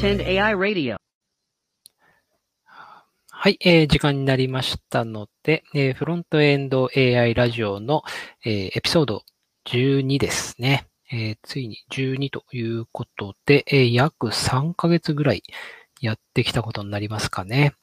AI Radio. はい、えー時間になりましたので、えーフロントエンド AI ラジオの、えーエピソード12ですね。えーついに12ということで、えー約3ヶ月ぐらいやってきたことになりますかね。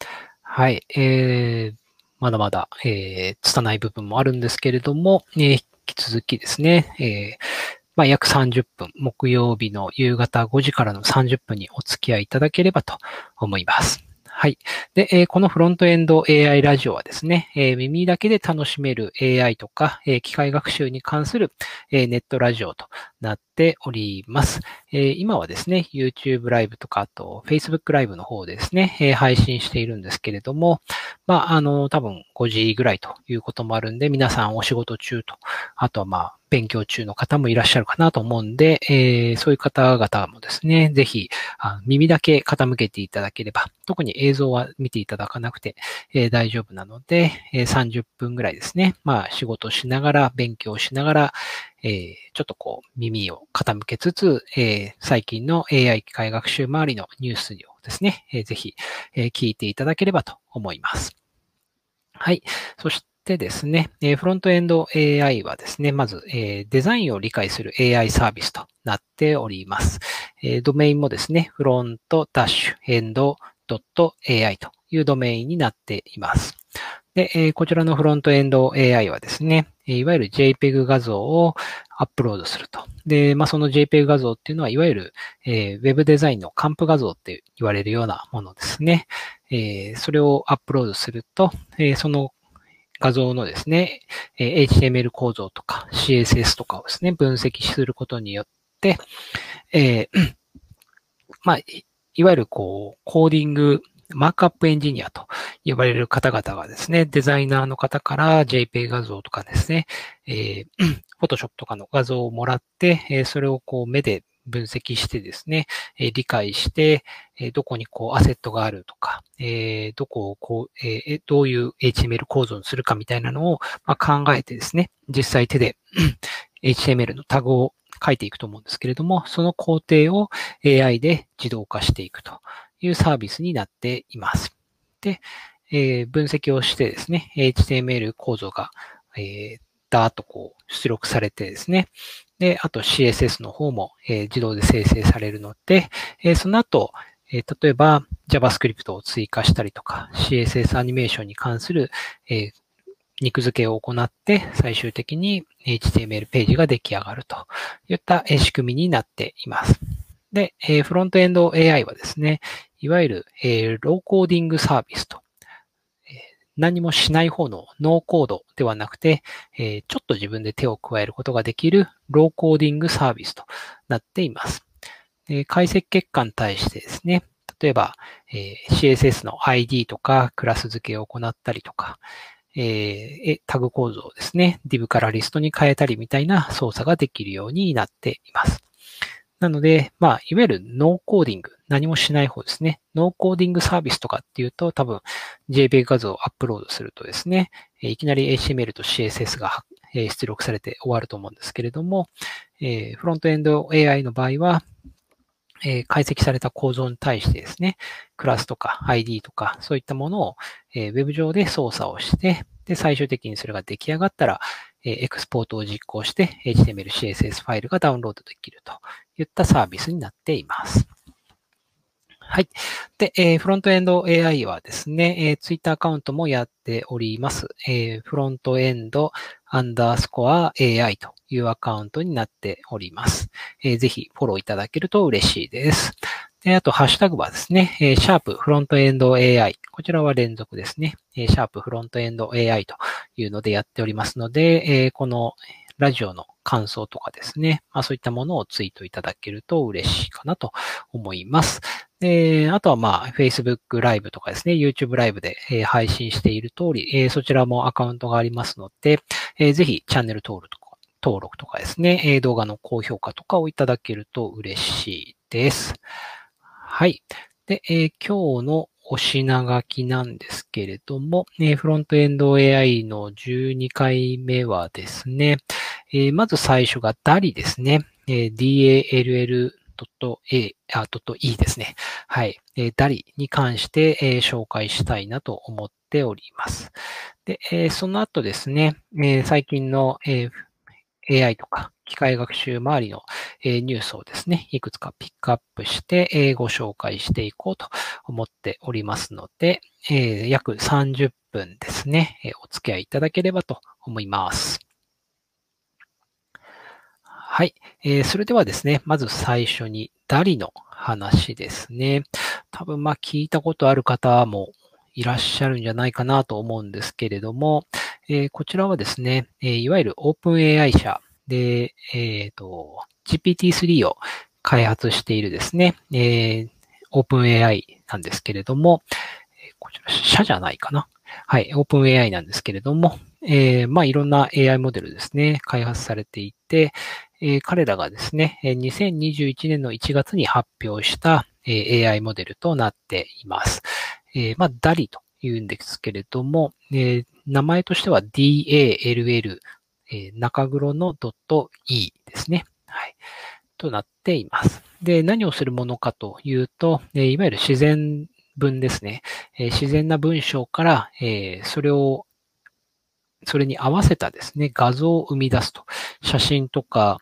はい、えーまだまだ、えー、拙い部分もあるんですけれども、えー引き続きですね、えーまあ、約30分、木曜日の夕方5時からの30分にお付き合いいただければと思います。はい。で、えーこのフロントエンド AI ラジオはですね、えー耳だけで楽しめる AI とか、えー機械学習に関する、えネットラジオとなっております。え今はですね、YouTube ライブとか、あと Facebook ライブの方でですね、え配信しているんですけれども、まあ、あの、多分5時ぐらいということもあるんで、皆さんお仕事中と、あとはまあ、勉強中の方もいらっしゃるかなと思うんで、えーそういう方々もですね、ぜひ、あ耳だけ傾けていただければ、特に映像は見ていただかなくて、えー大丈夫なので、えー30分ぐらいですね、まあ、仕事しながら、勉強しながら、えーちょっとこう、耳を傾けつつ、えー最近の AI 機械学習周りのニュースをですね、えーぜひ、え聞いていただければと思います。はい。そしてですね、えフロントエンド AI はですね、まず、えデザインを理解する AI サービスとなっております。えドメインもですね、フロントダッシュエンド .ai というドメインになっています。で、えこちらのフロントエンド AI はですね、いわゆる JPEG 画像をアップロードすると。で、まあ、その JPEG 画像っていうのは、いわゆる、えー Web デザインの還付画像って言われるようなものですね。えーそれをアップロードすると、えーその画像のですね、え HTML 構造とか CSS とかをですね、分析することによって、えー まあ、いわゆるこう、コーディング、マークアップエンジニアと呼ばれる方々がですね、デザイナーの方から JPEG 画像とかですね、えー、Photoshop とかの画像をもらって、えそれをこう目で分析してですね、え理解して、えどこにこうアセットがあるとか、えどこをこう、えどういう HTML 構造にするかみたいなのを、ま、考えてですね、実際手で HTML のタグを書いていくと思うんですけれども、その工程を AI で自動化していくと。いうサービスになっています。で、えー分析をしてですね、HTML 構造が、えー、ダーッとこう出力されてですね、で、あと CSS の方も、えー自動で生成されるので、えーその後、えー例えば JavaScript を追加したりとか、CSS アニメーションに関する、えー肉付けを行って、最終的に HTML ページが出来上がるといった仕組みになっています。で、えーフロントエンド AI はですね、いわゆる、えーローコーディングサービスと、えー何もしない方のノーコードではなくて、えちょっと自分で手を加えることができるローコーディングサービスとなっています。で解析結果に対してですね、例えば、え CSS の ID とかクラス付けを行ったりとか、ええタグ構造をですね、div からリストに変えたりみたいな操作ができるようになっています。なので、まあ、いわゆるノーコーディング、何もしない方ですね。ノーコーディングサービスとかっていうと、多分 JPEG 画像をアップロードするとですね、いきなり HTML と CSS が出力されて終わると思うんですけれども、えフロントエンド AI の場合は、え解析された構造に対してですね、クラスとか ID とかそういったものを、えーウェブ上で操作をして、で、最終的にそれが出来上がったら、エクスポートを実行して HTML、CSS ファイルがダウンロードできるといったサービスになっています。はい。で、えーフロントエンド AI はですね、えー、Twitter アカウントもやっております。えーフロントエンドアンダースコア AI というアカウントになっております。えーぜひフォローいただけると嬉しいです。で、あと、ハッシュタグはですね、えーシャープフロントエンド AI。こちらは連続ですね。えーシャープフロントエンド AI というのでやっておりますので、えーこのラジオの感想とかですね、まあそういったものをツイートいただけると嬉しいかなと思います。あとはまあ Facebook ライブとかですね、YouTube ライブで、え配信している通り、えそちらもアカウントがありますので、えぜひチャンネル登録とか登録とかですね、え動画の高評価とかをいただけると嬉しいです。はい。で、えー今日のお品書きなんですけれども、フロントエンド AI の12回目はですね、えーまず最初が DALI ですね。えー dall.a.e ですね。はい。えー、ダリに関して、えー、紹介したいなと思っております。で、えー、その後ですね、えー、最近の、えー、AI とか機械学習周りの、えー、ニュースをですね、いくつかピックアップして、えー、ご紹介していこうと思っておりますので、えー、約30分ですね、えー、お付き合いいただければと思います。はい。えー、それではですね、まず最初にダリの話ですね。多分まあ聞いたことある方もいらっしゃるんじゃないかなと思うんですけれども、えー、こちらはですね、えー、いわゆる OpenAI 社で、えっ、ー、と、GPT-3 を開発しているですね、えー、OpenAI なんですけれども、こちら社じゃないかな。はい、OpenAI なんですけれども、えー、まあいろんな AI モデルですね、開発されていて、えー、彼らがですね、2021年の1月に発表した、えー、AI モデルとなっています。えー、まあ、DALI というんですけれども、えー、名前としては DALL、えー、中黒の .e ですね。はい。となっています。で、何をするものかというと、えー、いわゆる自然文ですね。えー、自然な文章から、えー、それをそれに合わせたですね、画像を生み出すと。写真とか、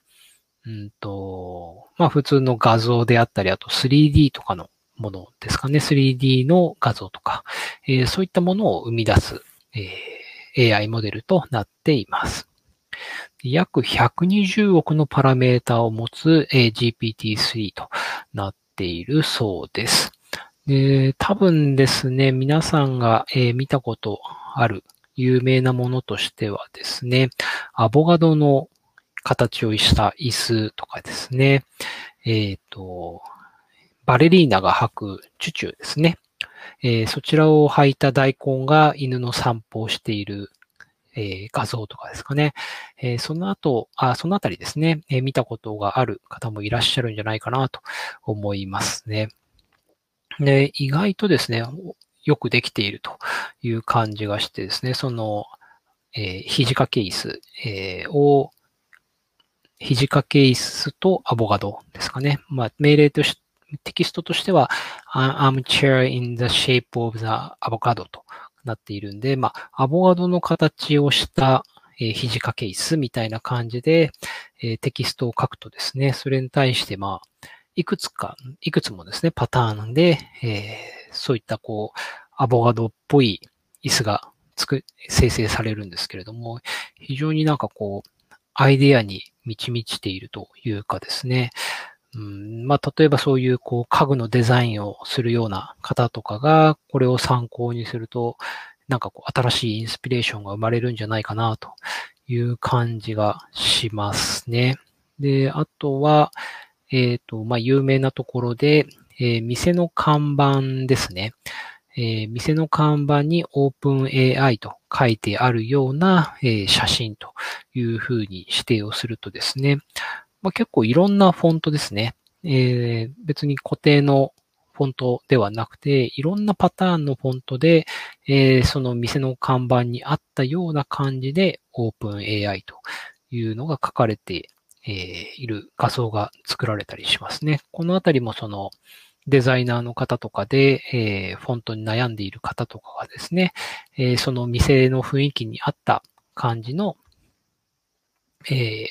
うんと、まあ普通の画像であったり、あと 3D とかのものですかね。3D の画像とか、えー、そういったものを生み出す、えー、AI モデルとなっています。約120億のパラメータを持つ、え、GPT-3 となっているそうです。で多分ですね、皆さんが、え、見たことある有名なものとしてはですね、アボガドの形をした椅子とかですね、えっ、ー、と、バレリーナが履くチュチュですね。えー、そちらを履いた大根が犬の散歩をしている、えー、画像とかですかね。えー、その後、あ、そのあたりですね、え見たことがある方もいらっしゃるんじゃないかなと思いますね。で、意外とですね、よくできているという感じがしてですね、その、えー、肘掛け椅子、えー、を、肘掛け椅子とアボガドですかね。まあ、命令として、テキストとしては、armchair in the shape of the avocado となっているんで、まあ、アボガドの形をした、えー、肘掛け椅子みたいな感じで、えー、テキストを書くとですね、それに対して、まあ、いくつか、いくつもですね、パターンで、えーそういったこう、アボガドっぽい椅子がつく、生成されるんですけれども、非常になんかこう、アイデアに満ち満ちているというかですね、うん、まあ、例えばそういうこう家具のデザインをするような方とかが、これを参考にすると、なんかこう新しいインスピレーションが生まれるんじゃないかなという感じがしますね。で、あとは、えっ、ー、と、まあ、有名なところで、えー、店の看板ですね。えー、店の看板に OpenAI と書いてあるような、えー、写真というふうに指定をするとですね、まあ、結構いろんなフォントですね。えー、別に固定のフォントではなくて、いろんなパターンのフォントで、えー、その店の看板にあったような感じで OpenAI というのが書かれてえー、いる画像が作られたりしますね。このあたりもそのデザイナーの方とかで、えー、フォントに悩んでいる方とかがですね、えー、その店の雰囲気に合った感じの、えー、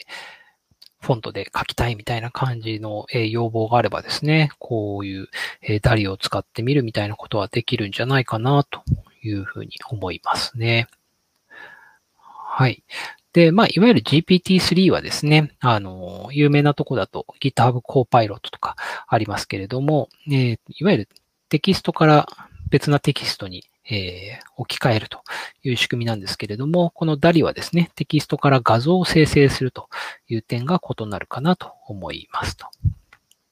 フォントで書きたいみたいな感じの、えー、要望があればですね、こういう、えー、ダリを使ってみるみたいなことはできるんじゃないかなというふうに思いますね。はい。で、まあ、いわゆる GPT-3 はですね、あの、有名なとこだと GitHub Copilot とかありますけれども、えー、いわゆるテキストから別なテキストに、えー、置き換えるという仕組みなんですけれども、この DALL-E はですね、テキストから画像を生成するという点が異なるかなと思いますと。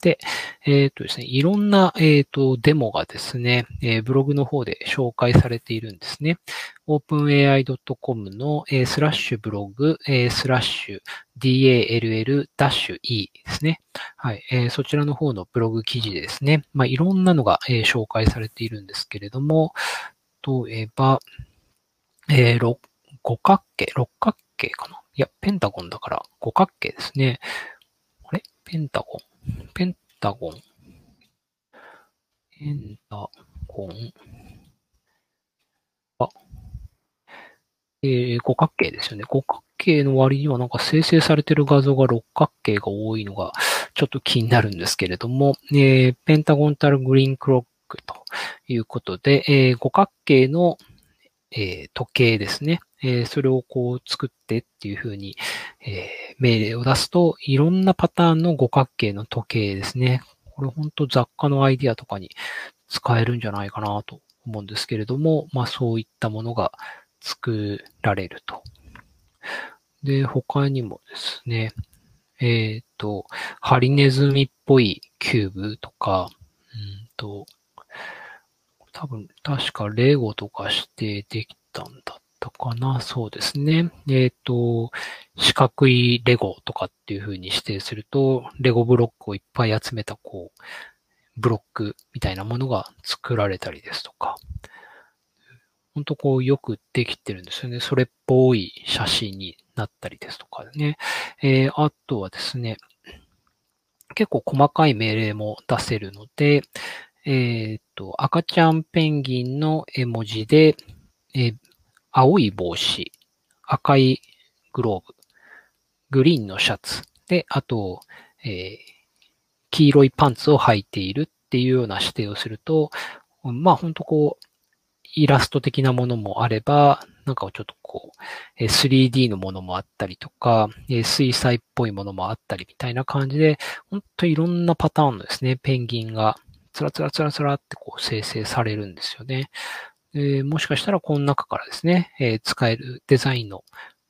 で、えっ、ー、とですね、いろんな、えっ、ー、と、デモがですね、えー、ブログの方で紹介されているんですね。openai.com の、えー、スラッシュブログ、えー、スラッシュ dall-e ですね。はい、えー。そちらの方のブログ記事でですね、まあ、いろんなのが、えー、紹介されているんですけれども、例えば、えー、五角形、六角形かな？いや、ペンタゴンだから五角形ですね。あれ？ペンタゴン？ペン、タゴン。ペンタゴン。あ、えー、五角形ですよね。五角形の割にはなんか生成されてる画像が六角形が多いのがちょっと気になるんですけれども、えー、ペンタゴンタルグリーンクロックということで、えー、五角形の、えー、時計ですね。えー、それをこう作ってっていうふうに、えー、命令を出すと、いろんなパターンの五角形の時計ですね。これ本当雑貨のアイディアとかに使えるんじゃないかなと思うんですけれども、まあそういったものが作られると。で、他にもですね、えっ、ー、と、ハリネズミっぽいキューブとか、うんと、多分、確かレゴとかしてできたんだったかな？そうですね。えっ、ー、と、四角いレゴとかっていう風に指定すると、レゴブロックをいっぱい集めた、こう、ブロックみたいなものが作られたりですとか、本当こうよくできてるんですよね。それっぽい写真になったりですとかね。えー、あとはですね、結構細かい命令も出せるので、えっ、と、赤ちゃんペンギンの絵文字で、えー、青い帽子、赤いグローブ、グリーンのシャツ、で、あと、えー、黄色いパンツを履いているっていうような指定をすると、まあ本当こう、イラスト的なものもあれば、なんかちょっとこう、3D のものもあったりとか、水彩っぽいものもあったりみたいな感じで、本当いろんなパターンのですね、ペンギンがつらつらつらつらってこう生成されるんですよね。でもしかしたらこの中からですね、えー、使えるデザインの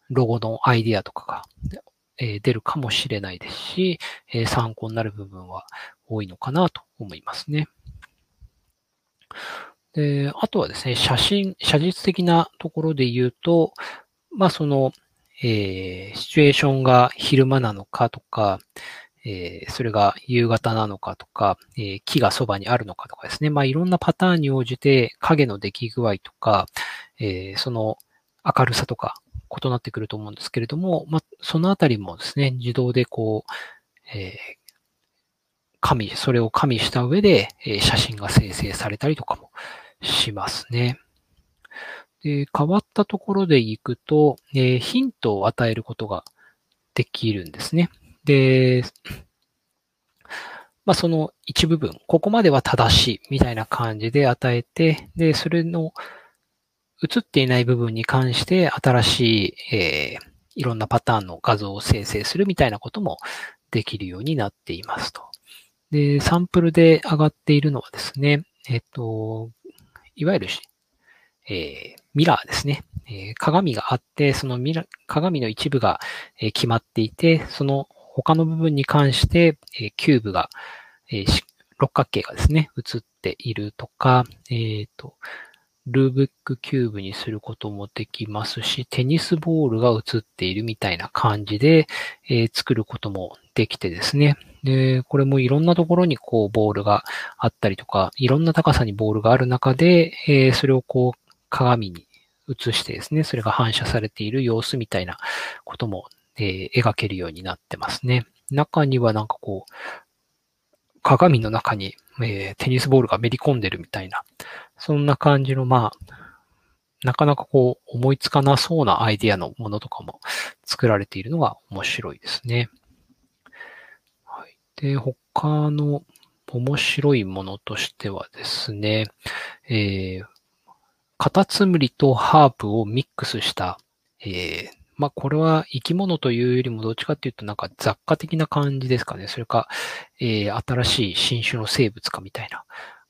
ロゴのアイディアとかが、えー、出るかもしれないですし、え、参考になる部分は多いのかなと思いますね。で、あとはですね、写真、写実的なところで言うと、まあその、え、シチュエーションが昼間なのかとか、えー、それが夕方なのかとか、えー、木がそばにあるのかとかですね。まあいろんなパターンに応じて影の出来具合とか、えー、その明るさとか異なってくると思うんですけれども、まあそのあたりもですね、自動でこう、えー、加味、それを加味した上で、え写真が生成されたりとかもしますね。で変わったところでいくと、えヒントを与えることができるんですね。で、まあ、その一部分、ここまでは正しいみたいな感じで与えて、で、それの映っていない部分に関して新しい、えー、いろんなパターンの画像を生成するみたいなこともできるようになっていますと。で、サンプルで上がっているのはですね、えっと、いわゆる、えー、ミラーですね、えー、鏡があって、そのミラ鏡の一部が、え、決まっていて、その他の部分に関して、え、キューブが、え、六角形がですね、映っているとか、えっ、と、ルービックキューブにすることもできますし、テニスボールが映っているみたいな感じで、えー、作ることもできてですね。で、これもいろんなところにこうボールがあったりとか、いろんな高さにボールがある中で、えー、それをこう鏡に映してですね、それが反射されている様子みたいなことも、えー、描けるようになってますね。中にはなんかこう、鏡の中に、えー、テニスボールがめり込んでるみたいな、そんな感じの、まあ、なかなかこう思いつかなそうなアイディアのものとかも作られているのが面白いですね。はい、で、他の面白いものとしてはですね、えー、カタツムリとハープをミックスした、えー、まあ、これは生き物というよりもどっちかっていうとなんか雑貨的な感じですかね。それか、えー、新しい新種の生物かみたいな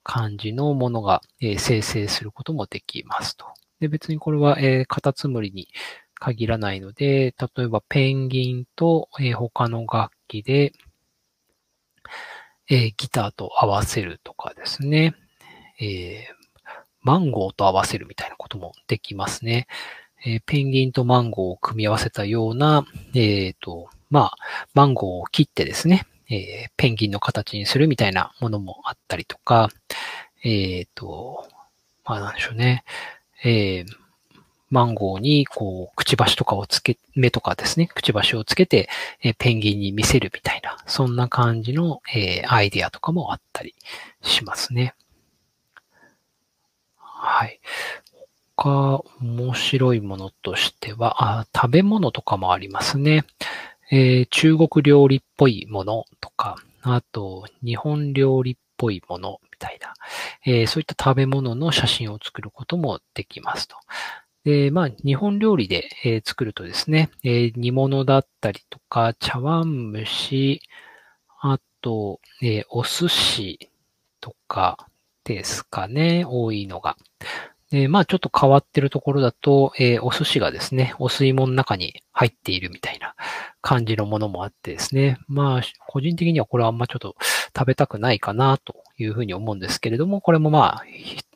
感じのものが、えー、生成することもできますと。で、別にこれは、えー、カタツムリに限らないので、例えばペンギンと、えー、他の楽器で、えー、ギターと合わせるとかですね。えー、マンゴーと合わせるみたいなこともできますね。えー、ペンギンとマンゴーを組み合わせたような、えっ、ー、と、まあ、マンゴーを切ってですね、えー、ペンギンの形にするみたいなものもあったりとか、えっ、と、まあなんでしょうね。え、マンゴーに、こう、くちばしとかをつけ、目とかですね、くちばしをつけて、えペンギンに見せるみたいな、そんな感じの、えアイディアとかもあったりしますね。はい。他、面白いものとしては、あ食べ物とかもありますね。えー、中国料理っぽいものとか、あと、日本料理っぽいものみたいな、えー、そういった食べ物の写真を作ることもできますと。で、まあ、日本料理で、えー、作るとですね、えー、煮物だったりとか、茶碗蒸し、あと、えー、お寿司とかですかね、多いのが。で、まあちょっと変わってるところだと、えー、お寿司がですね、お吸い物の中に入っているみたいな感じのものもあってですね。まあ、個人的にはこれはあんまちょっと食べたくないかなというふうに思うんですけれども、これもまあ、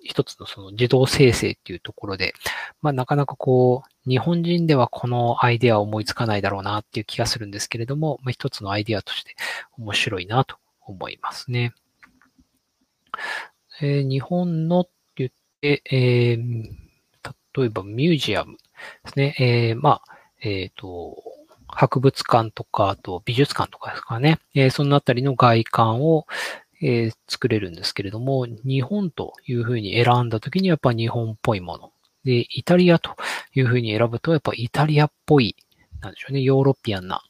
一つのその自動生成っていうところで、まあなかなかこう、日本人ではこのアイデアを思いつかないだろうなっていう気がするんですけれども、まあ一つのアイデアとして面白いなと思いますね。えー、日本ので、えー、例えばミュージアムですね。えー、まあ、えっ、ー、と、博物館とか、あと美術館とかですかね。えー、そのあたりの外観を、えー、作れるんですけれども、日本というふうに選んだときにやっぱ日本っぽいもの。で、イタリアというふうに選ぶと、やっぱイタリアっぽい、なんでしょうね、ヨーロピアンな、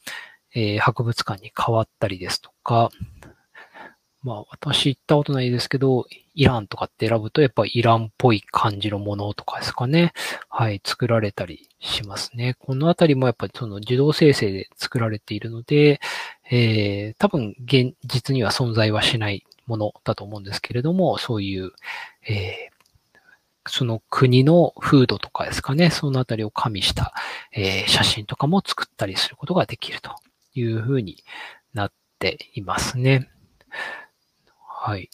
えー、博物館に変わったりですとか、まあ、私行ったことないですけど、イランとかって選ぶと、やっぱイランっぽい感じのものとかですかね。はい、作られたりしますね。このあたりもやっぱりその自動生成で作られているので、えー、多分現実には存在はしないものだと思うんですけれども、そういう、えー、その国の風土とかですかね、そのあたりを加味した、えー、写真とかも作ったりすることができるというふうになっていますね。はい。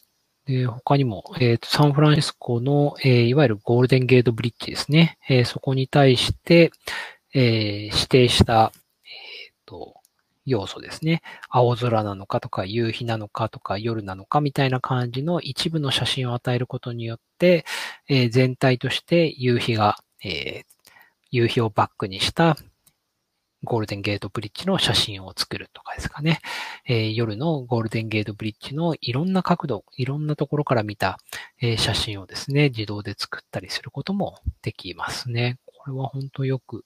で、他にも、えっ、ー、と、サンフランシスコの、えー、いわゆるゴールデンゲートブリッジですね。えー、そこに対して、え指定した、えっ、と、要素ですね。青空なのかとか、夕日なのかとか、夜なのかみたいな感じの一部の写真を与えることによって、え全体として夕日が、え夕日をバックにしたゴールデンゲートブリッジの写真を作るとかですかね。えー、夜のゴールデンゲートブリッジのいろんな角度、いろんなところから見た、えー、写真をですね、自動で作ったりすることもできますね。これは本当よく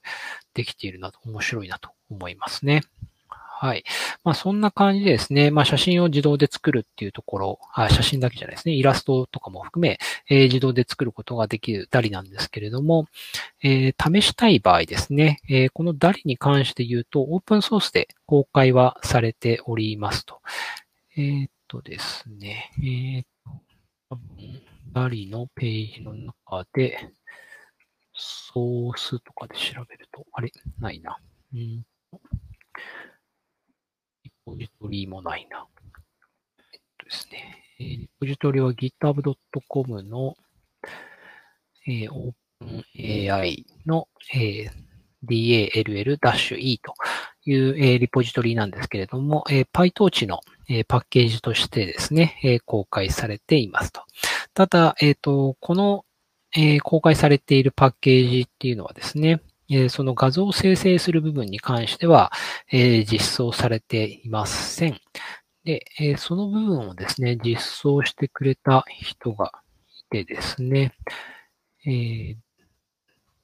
できているなと、面白いなと思いますね。はい。まあそんな感じでですね、まあ写真を自動で作るっていうところ、あ写真だけじゃないですね、イラストとかも含め、えー、自動で作ることができる DALI なんですけれども、えー、試したい場合ですね、えー、この DALI に関して言うと、オープンソースで公開はされておりますと。えー、っとですね、えー、多分 DALI のページの中で、ソースとかで調べると、あれ？ないな。うんポジトリもないな。えっとですね。えー、ポジトリは github.com の、えー、OpenAI の、えー、DALL-E という、えー、リポジトリなんですけれども、えー、PyTorch の、えー、パッケージとしてですね、えー、公開されていますと。ただ、えっ、ー、と、この、えー、公開されているパッケージっていうのはですね、えその画像を生成する部分に関しては、え実装されていません。で、えその部分をですね、実装してくれた人がいてですね、えー、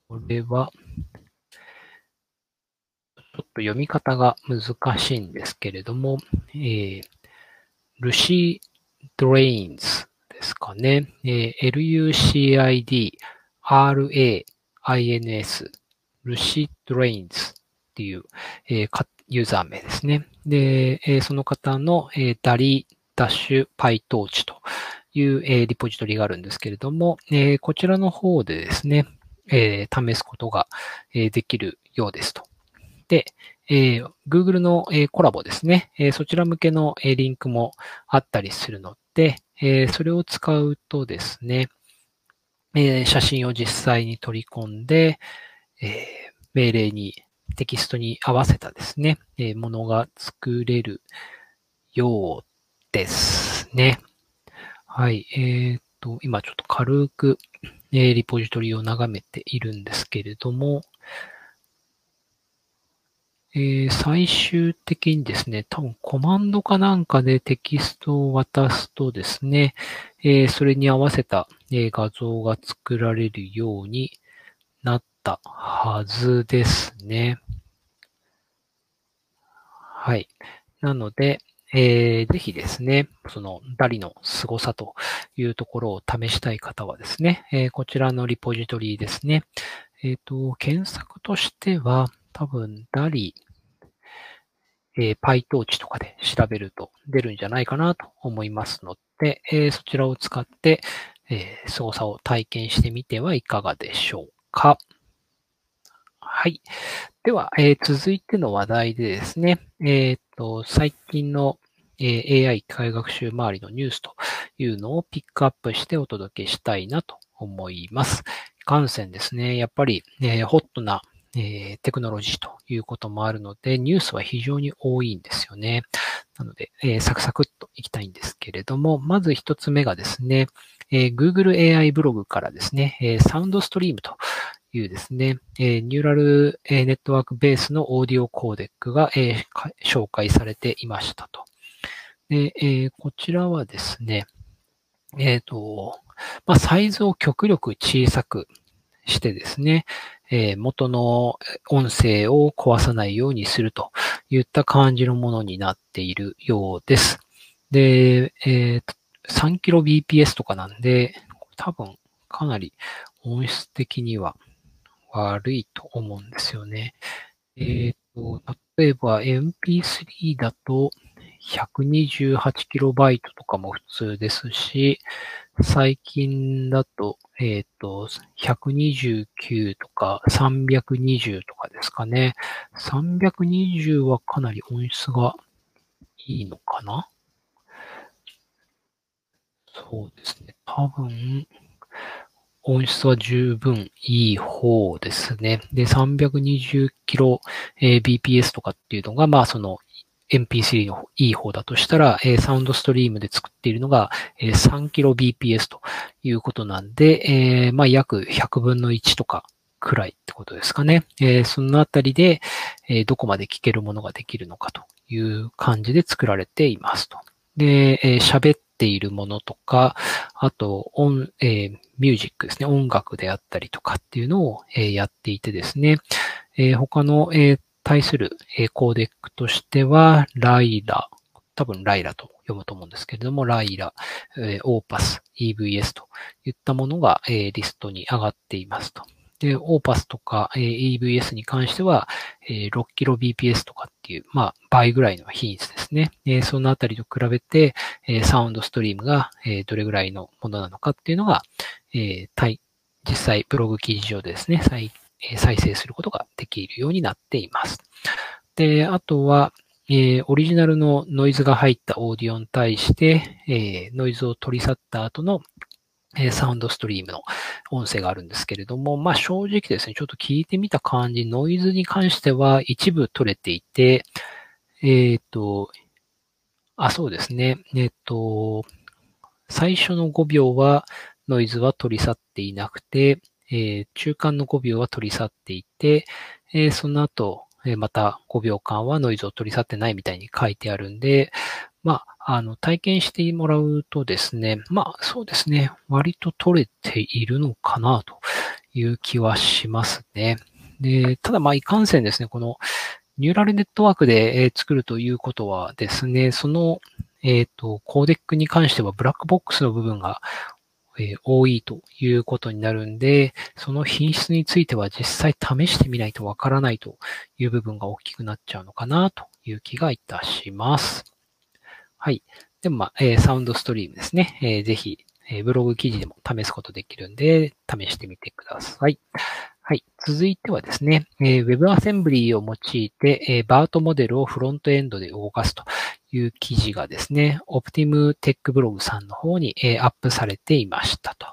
これは、ちょっと読み方が難しいんですけれども、えー、 Lucid Rains ですかね。えー、LUCID RAINS Lucid Rains っていう、えー、ユーザー名ですね。で、えー、その方の、えー、ダリダッシュパイトーチという、えー、リポジトリがあるんですけれども、えー、こちらの方でですね、えー、試すことが、えー、できるようですと。で、えー、Google の、えー、コラボですね、えー、そちら向けの、えー、リンクもあったりするので、えー、それを使うとですね、えー、写真を実際に取り込んで、え、命令に、テキストに合わせたですね、え、ものが作れるようですね。はい。えっ、ー、と、今ちょっと軽くえリポジトリを眺めているんですけれども、えー、最終的にですね、多分コマンドかなんかでテキストを渡すとですね、えー、それに合わせた、えー、画像が作られるようになってたはずですね。はい。なので、えー、ぜひですね、そのダリの凄さというところを試したい方はですね、えー、こちらのリポジトリですね。えっ、ー、と、検索としては、多分ダリ、えー、PyTorch とかで調べると出るんじゃないかなと思いますので、えー、そちらを使って、えー、操作を体験してみてはいかがでしょうか。はい。では、えー、続いての話題でですね、えっ、と、最近の、えー、AI 機械学習周りのニュースというのをピックアップしてお届けしたいなと思います。感染ですね。やっぱり、えー、ホットな、えー、テクノロジーということもあるので、ニュースは非常に多いんですよね。なので、えー、サクサクっといきたいんですけれども、まず一つ目がですね、えー、Google AI ブログからですね、えー、サウンドストリームというですね、えー、ニューラル、え、ネットワークベースのオーディオコーデックが、えー、紹介されていましたと。で、えー、こちらはですね、えっ、と、まあ、サイズを極力小さくしてですね、えー、元の音声を壊さないようにするといった感じのものになっているようです。で、えー、3kbps とかなんで、多分かなり音質的には悪いと思うんですよね。えっ、ー、と、例えば MP3 だと 128KB とかも普通ですし、最近だと、えっ、ー、と、129とか320とかですかね。320はかなり音質がいいのかな？そうですね。多分、音質は十分いい方ですね。で、320キロ、えー、BPS とかっていうのが、まあその MP3 のいい方だとしたら、サウンドストリームで作っているのが、えー、3キロ BPS ということなんで、まあ約100分の1とかくらいってことですかね。そのあたりで、どこまで聞けるものができるのかという感じで作られていますと。で、喋っているものとか、あと、音、えー、ミュージックですね、音楽であったりとかっていうのを、えー、やっていてですね、えー、他の、えー、対する、えー、コーデックとしては、ライラ、多分ライラと読むと思うんですけれども、ライラ、えー、オーパス、EVS といったものが、えー、リストに上がっていますと。で、オーパスとか、え EVS に関しては、え、6kbps とかっていう、まあ、倍ぐらいの品質ですね。え、そのあたりと比べて、え、サウンドストリームが、え、どれぐらいのものなのかっていうのが、え、対、実際ブログ記事上でですね、再、え、再生することができるようになっています。で、あとは、え、オリジナルのノイズが入ったオーディオに対して、え、ノイズを取り去った後のサウンドストリームの音声があるんですけれども、まあ正直ですね、ちょっと聞いてみた感じ、ノイズに関しては一部取れていて、えっ、ー、と、あ、そうですね。えっ、ー、と、最初の5秒はノイズは取り去っていなくて、えー、中間の5秒は取り去っていて、え、その後、また5秒間はノイズを取り去ってないみたいに書いてあるんで、まあ、あの、体験してもらうとですね、まあ、そうですね、割と取れているのかなという気はしますね。で、ただまあ、いかんせんですね、このニューラルネットワークで、作るということはですね、その、えっ、ー、と、コーデックに関してはブラックボックスの部分が、えー、多いということになるんで、その品質については実際試してみないとわからないという部分が大きくなっちゃうのかなという気がいたします。はい。でも、まあ、え、サウンドストリームですね。えー、ぜひ、え、ブログ記事でも試すことできるんで、試してみてください。はい。続いてはですね、え、WebAssembly を用いて、えー、BART モデルをフロントエンドで動かすという記事がですね、Optim Tech ブログさんの方に、え、アップされていましたと。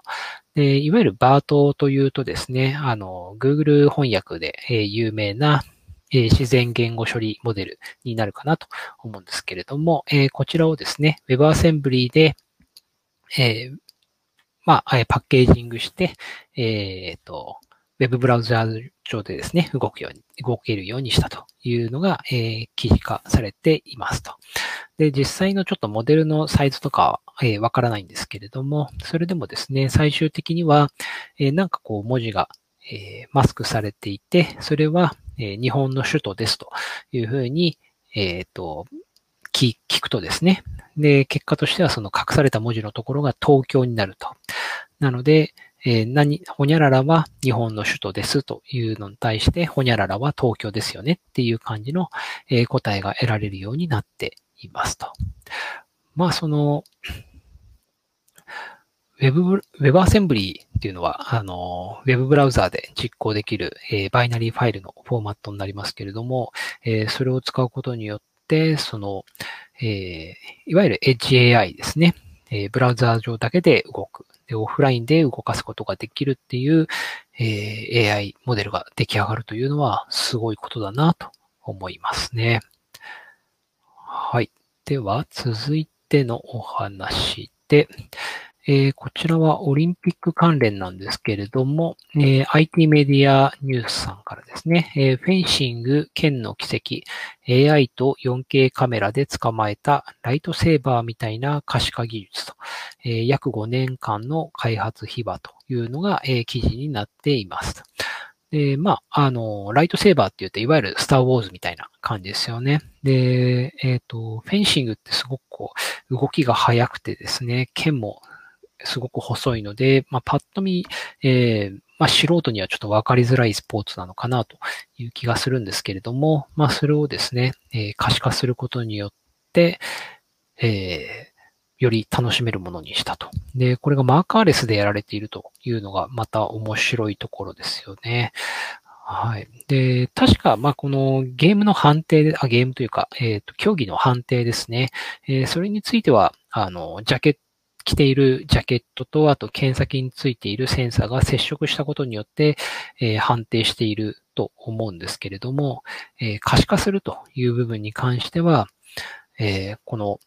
でいわゆる BART というとですね、あの、Google 翻訳で、え、有名な、え自然言語処理モデルになるかなと思うんですけれども、えこちらをですね、WebAssembly で、えまあ、パッケージングして、えっ、と、ウェブブラウザー上でですね、動くように、動けるようにしたというのが、えー、記事化されていますと。で、実際のちょっとモデルのサイズとかは、えー、わからないんですけれども、それでもですね、最終的には、えー、なんかこう文字が、えー、マスクされていて、それは、え、日本の首都ですというふうに、えっ、ー、と、聞くとですね。で、結果としてはその隠された文字のところが東京になると。なので、えー、何、ほにゃららは日本の首都ですというのに対して、ほにゃららは東京ですよねっていう感じの、えー、答えが得られるようになっていますと。まあ、その、ウェブ、ウェブアセンブリーっていうのは、あの、ウェブブラウザーで実行できる、えー、バイナリーファイルのフォーマットになりますけれども、えー、それを使うことによって、その、えー、いわゆる Edge AI ですね。え、ブラウザー上だけで動く。で、オフラインで動かすことができるっていう、え、AI モデルが出来上がるというのはすごいことだなと思いますね。はい。では、続いてのお話で、えー、こちらはオリンピック関連なんですけれども、えー、IT メディアニュースさんからですね、えー、フェンシング剣の奇跡、AI と 4K カメラで捕まえたライトセーバーみたいな可視化技術と、え約5年間の開発秘話というのが、え記事になっています。で、まあ、あの、ライトセーバーって言うと、いわゆるスターウォーズみたいな感じですよね。で、えっ、と、フェンシングってすごくこう、動きが速くてですね、剣もすごく細いので、まあ、パッと見、えー、まあ、素人にはちょっとわかりづらいスポーツなのかなという気がするんですけれども、まあ、それをですね、えー、可視化することによって、えー、より楽しめるものにしたと。で、これがマーカーレスでやられているというのがまた面白いところですよね。はい。で、確か、まあ、このゲームの判定で、あ、ゲームというか、えっ、ー、と、競技の判定ですね。えー、それについては、あの、ジャケット着ているジャケットと、あと剣先についているセンサーが接触したことによって、えー、判定していると思うんですけれども、えー、可視化するという部分に関しては、えー、この、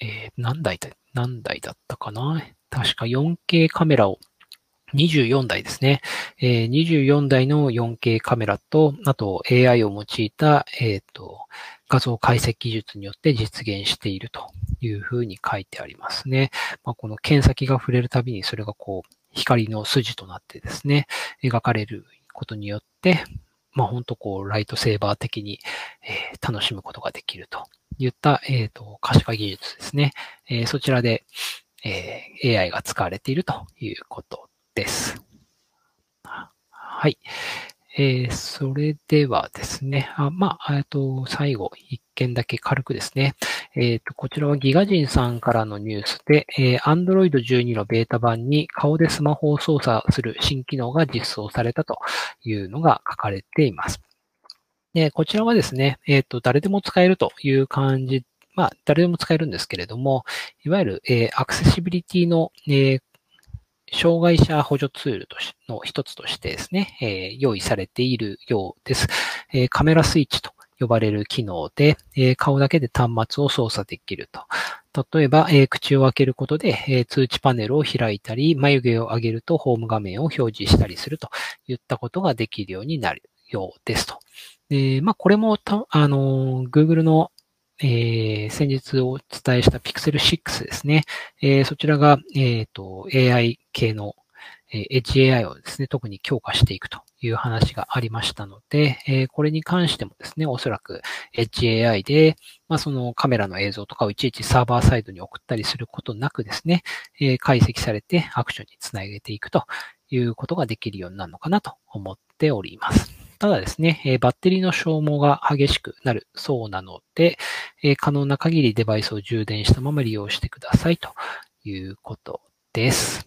え何台だ、何台だったかな？確か 4K カメラを24台ですね。えー、24台の 4K カメラと、あと AI を用いた、えっ、ー、と、画像解析技術によって実現しているというふうに書いてありますね。まあ、この剣先が触れるたびにそれがこう光の筋となってですね、描かれることによって、まあ本当こうライトセーバー的に、えー、楽しむことができるといった、えっ、ー、と可視化技術ですね。えー、そちらで、え AI が使われているということです。はい。えー、それではですね、あまあ、えっと、最後、一件だけ軽くですね。えっ、ー、と、こちらはギガジンさんからのニュースで、えー、Android 12のベータ版に顔でスマホを操作する新機能が実装されたというのが書かれています。で、こちらはですね、えっ、ー、と、誰でも使えるという感じまあ、誰でも使えるんですけれども、いわゆる、えー、アクセシビリティの、えー、障害者補助ツールとしの一つとしてですね、えー、用意されているようです。えー、カメラスイッチと呼ばれる機能で、えー、顔だけで端末を操作できると。例えば、えー、口を開けることで、えー、通知パネルを開いたり、眉毛を上げるとホーム画面を表示したりするといったことができるようになるようですと。で、まあ、これもた、あの、Google のえー、先日お伝えした Pixel 6ですね。えー、そちらが、えっ、ー、と、AI 系の、えー、Edge AI をですね、特に強化していくという話がありましたので、えー、これに関してもですね、おそらく Edge AI で、まあ、そのカメラの映像とかをいちいちサーバーサイドに送ったりすることなくですね、えー、解析されてアクションにつなげていくということができるようになるのかなと思っております。ただですね、えバッテリーの消耗が激しくなるそうなので、え可能な限りデバイスを充電したまま利用してくださいということです。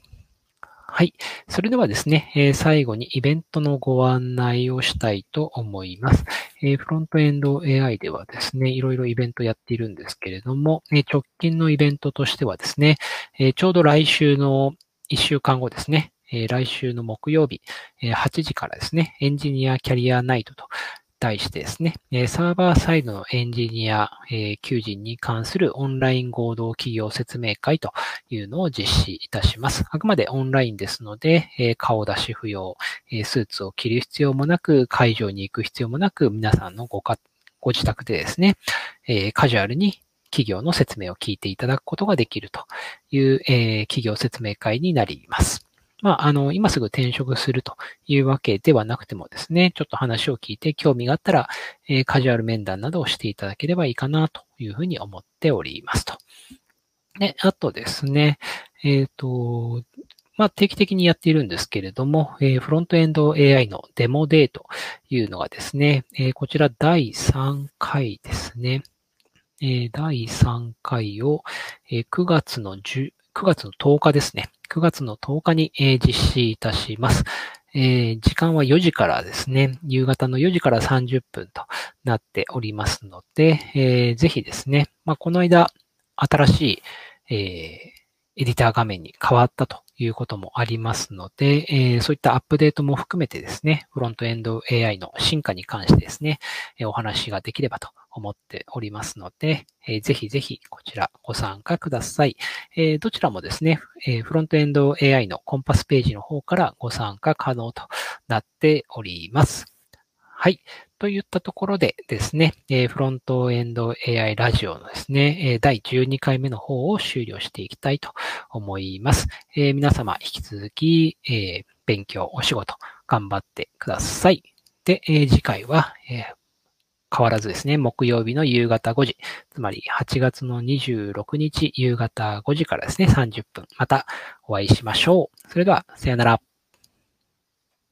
はい。それではですね、え最後にイベントのご案内をしたいと思います。えフロントエンド AI ではですね、いろいろイベントやっているんですけれども、え直近のイベントとしてはですね、えちょうど来週の1週間後ですね、え来週の木曜日、え8時からですね、エンジニアキャリアナイトと題してですねえ、サーバーサイドのエンジニア、え求人に関するオンライン合同企業説明会というのを実施いたします。あくまでオンラインですので、え顔出し不要、えスーツを着る必要もなく、会場に行く必要もなく、皆さんのごかご自宅でですね、えカジュアルに企業の説明を聞いていただくことができるという、え企業説明会になります。まあ、あの、今すぐ転職するというわけではなくてもですね、ちょっと話を聞いて興味があったら、えー、カジュアル面談などをしていただければいいかなというふうに思っておりますと。で、あとですね、えっ、ー、と、まあ、定期的にやっているんですけれども、えー、フロントエンド AI のデモデーというのがですね、えー、こちら第3回ですね。え、第3回を、え、9月の10、9月の10日ですね。9月の10日に、え実施いたします。えー、時間は4時からですね、夕方の4時から30分となっておりますので、えー、ぜひですね、まあ、この間、新しい、えー、エディター画面に変わったということもありますので、えー、そういったアップデートも含めてですね、フロントエンド AI の進化に関してですね、えお話ができればと思っておりますので、えー、ぜひぜひこちらご参加ください。えー、どちらもですね、えー、フロントエンド AI のコンパスページの方からご参加可能となっております。はい。といったところでですね、えフロントエンド AI ラジオのですね、え第12回目の方を終了していきたいと思います。え皆様引き続き、え勉強、お仕事頑張ってください。で、え次回は、え変わらずですね、木曜日の夕方5時、つまり8月の26日夕方5時からですね、30分、またお会いしましょう。それでは、さよなら。